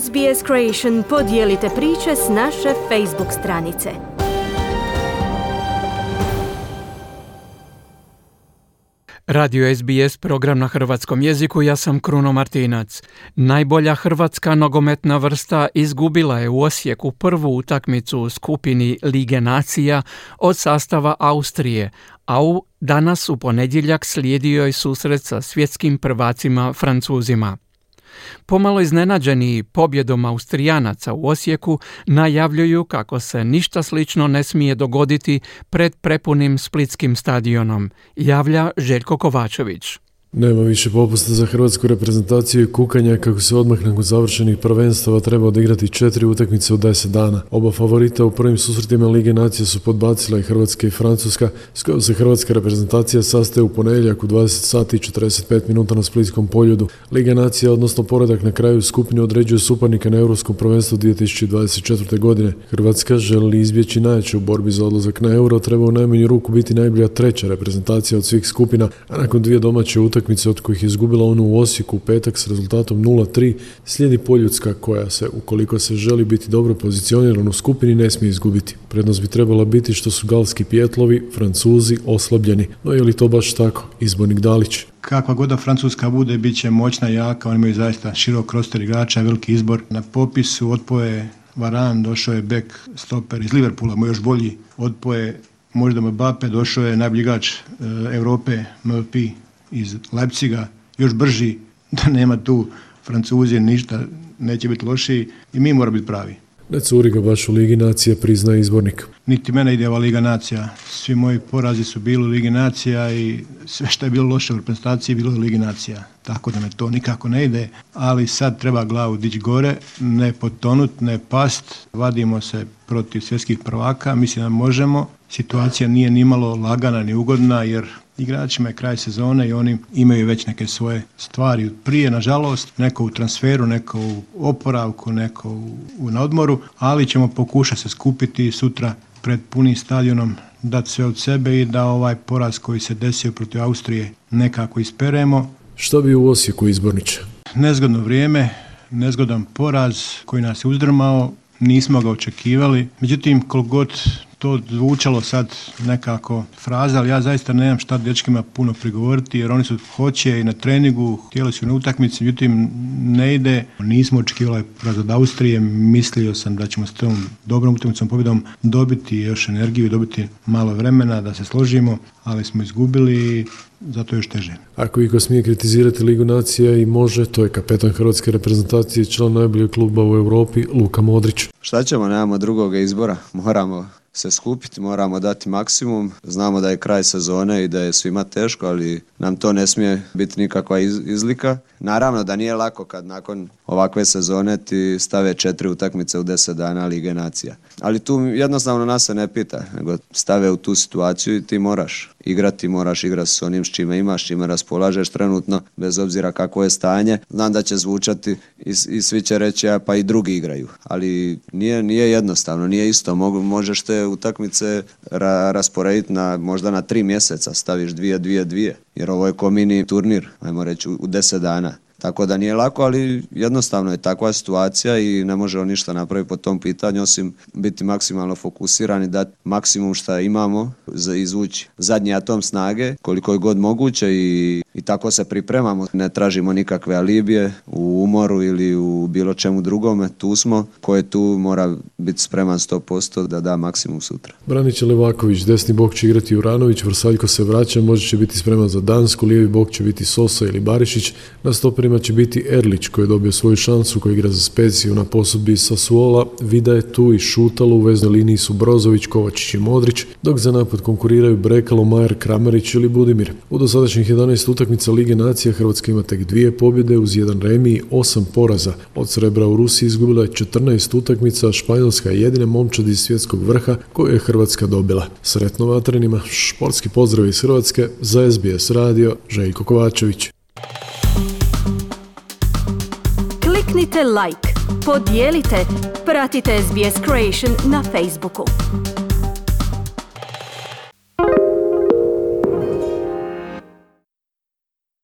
SBS Creation podijelite priče s naše Facebook stranice. Radio SBS program na hrvatskom jeziku, ja sam Kruno Martinac. Najbolja hrvatska nogometna vrsta izgubila je u Osijeku prvu utakmicu u skupini Lige nacija od sastava Austrije, a u danas u ponedjeljak slijedio je susret sa svjetskim prvacima Francuzima. Pomalo iznenađeni pobjedom Austrijanaca u Osijeku najavljuju kako se ništa slično ne smije dogoditi pred prepunim splitskim stadionom, javlja Željko Kovačević. Nema više popusta za hrvatsku reprezentaciju i kukanja kako se odmah nakon završenih prvenstava treba odigrati četiri utakmice u deset dana. Oba favorita u prvim susretima Lige nacije su podbacila i Hrvatska i Francuska, s kojom se hrvatska reprezentacija sastaje u ponedjeljak u 20 sati i 45 minuta na Splitskom poljudu. Liga nacija, odnosno poredak na kraju skupine određuje suparnika na Europskom prvenstvu 2024. godine. Hrvatska želi izbjeći najjače u borbi za odlazak na euro, treba u najmanju ruku biti najbolja treća reprezentacija od svih skupina, a nakon dvije domaće utakmice utakmice od kojih je izgubila onu u Osijeku u petak s rezultatom 0-3, slijedi Poljudska koja se, ukoliko se želi biti dobro pozicionirana u skupini, ne smije izgubiti. Prednost bi trebala biti što su galski pjetlovi, francuzi, oslabljeni. No je li to baš tako? Izbornik Dalić. Kakva god da Francuska bude, bit će moćna, jaka, oni imaju zaista širok roster igrača, veliki izbor. Na popisu otpoje Varan, došao je bek stoper iz Liverpoola, mu još bolji otpoje možda Mbappe, došao je najbolji igrač e, Europe, MVP iz Leipziga, još brži, da nema tu Francuzi ništa, neće biti lošiji i mi mora biti pravi. Ne curi ga baš u Ligi Nacija, priznaje izbornik. Niti mene ide ova Liga Nacija. Svi moji porazi su bili u Ligi Nacija i sve što je bilo loše u reprezentaciji bilo u Ligi Nacija. Tako da me to nikako ne ide, ali sad treba glavu dići gore, ne potonut, ne past. Vadimo se protiv svjetskih prvaka, mislim da možemo. Situacija nije ni malo lagana ni ugodna jer igračima je kraj sezone i oni imaju već neke svoje stvari prije, nažalost, neko u transferu, neko u oporavku, neko u, na odmoru, ali ćemo pokušati se skupiti sutra pred punim stadionom dati sve od sebe i da ovaj poraz koji se desio protiv Austrije nekako isperemo. Što bi u Osijeku izborniče? Nezgodno vrijeme, nezgodan poraz koji nas je uzdrmao, nismo ga očekivali. Međutim, koliko god to zvučalo sad nekako fraza, ali ja zaista nemam šta dečkima puno prigovoriti jer oni su hoće i na treningu, htjeli su na utakmici, međutim ne ide. Nismo očekivali od Austrije, mislio sam da ćemo s tom dobrom utakmicom pobjedom dobiti još energiju i dobiti malo vremena da se složimo, ali smo izgubili zato još teže. Ako iko smije kritizirati Ligu nacija i može, to je kapetan Hrvatske reprezentacije, član najboljeg kluba u Europi, Luka Modrić. Šta ćemo, nemamo drugoga izbora, moramo se skupiti, moramo dati maksimum. Znamo da je kraj sezone i da je svima teško, ali nam to ne smije biti nikakva izlika. Naravno da nije lako kad nakon ovakve sezone ti stave četiri utakmice u deset dana Lige nacija. Ali tu jednostavno nas se ne pita, nego stave u tu situaciju i ti moraš igrati, moraš igrati s onim s čime imaš, čime raspolažeš trenutno, bez obzira kakvo je stanje. Znam da će zvučati i, i svi će reći, a pa i drugi igraju. Ali nije, nije jednostavno, nije isto. možeš te utakmice ra, rasporediti na, možda na tri mjeseca, staviš dvije, dvije, dvije. Jer ovo je ko mini turnir, ajmo reći, u deset dana. Tako da nije lako, ali jednostavno je takva situacija i ne možemo ništa napraviti po tom pitanju osim biti maksimalno fokusirani, dati maksimum šta imamo za izvući zadnji atom snage koliko je god moguće i, i tako se pripremamo. Ne tražimo nikakve alibije u umoru ili u bilo čemu drugome. Tu smo, ko je tu mora biti spreman 100% da da maksimum sutra. Branić Levaković, desni bok će igrati Uranović, Vrsaljko se vraća, može će biti spreman za Dansku, lijevi bok će biti Sosa ili Barišić, na stoperima će biti Erlić koji je dobio svoju šansu, koji igra za Speciju na posudbi Suola, Vida je tu i Šutalo, u veznoj liniji su Brozović, Kovačić i Modrić, dok za napad konkuriraju Brekalo, Majer, Kramarić ili Budimir. U dosadašnjih 11 utakmica Lige nacija Hrvatska ima tek dvije pobjede uz jedan remi i osam poraza. Od srebra u Rusiji izgubila je 14 utakmica, Španjolska je jedina momčad iz svjetskog vrha koju je Hrvatska dobila. Sretno vatrenima, športski pozdrav iz Hrvatske, za SBS radio, Željko Kovačević. Kliknite like, podijelite, pratite SBS Creation na Facebooku.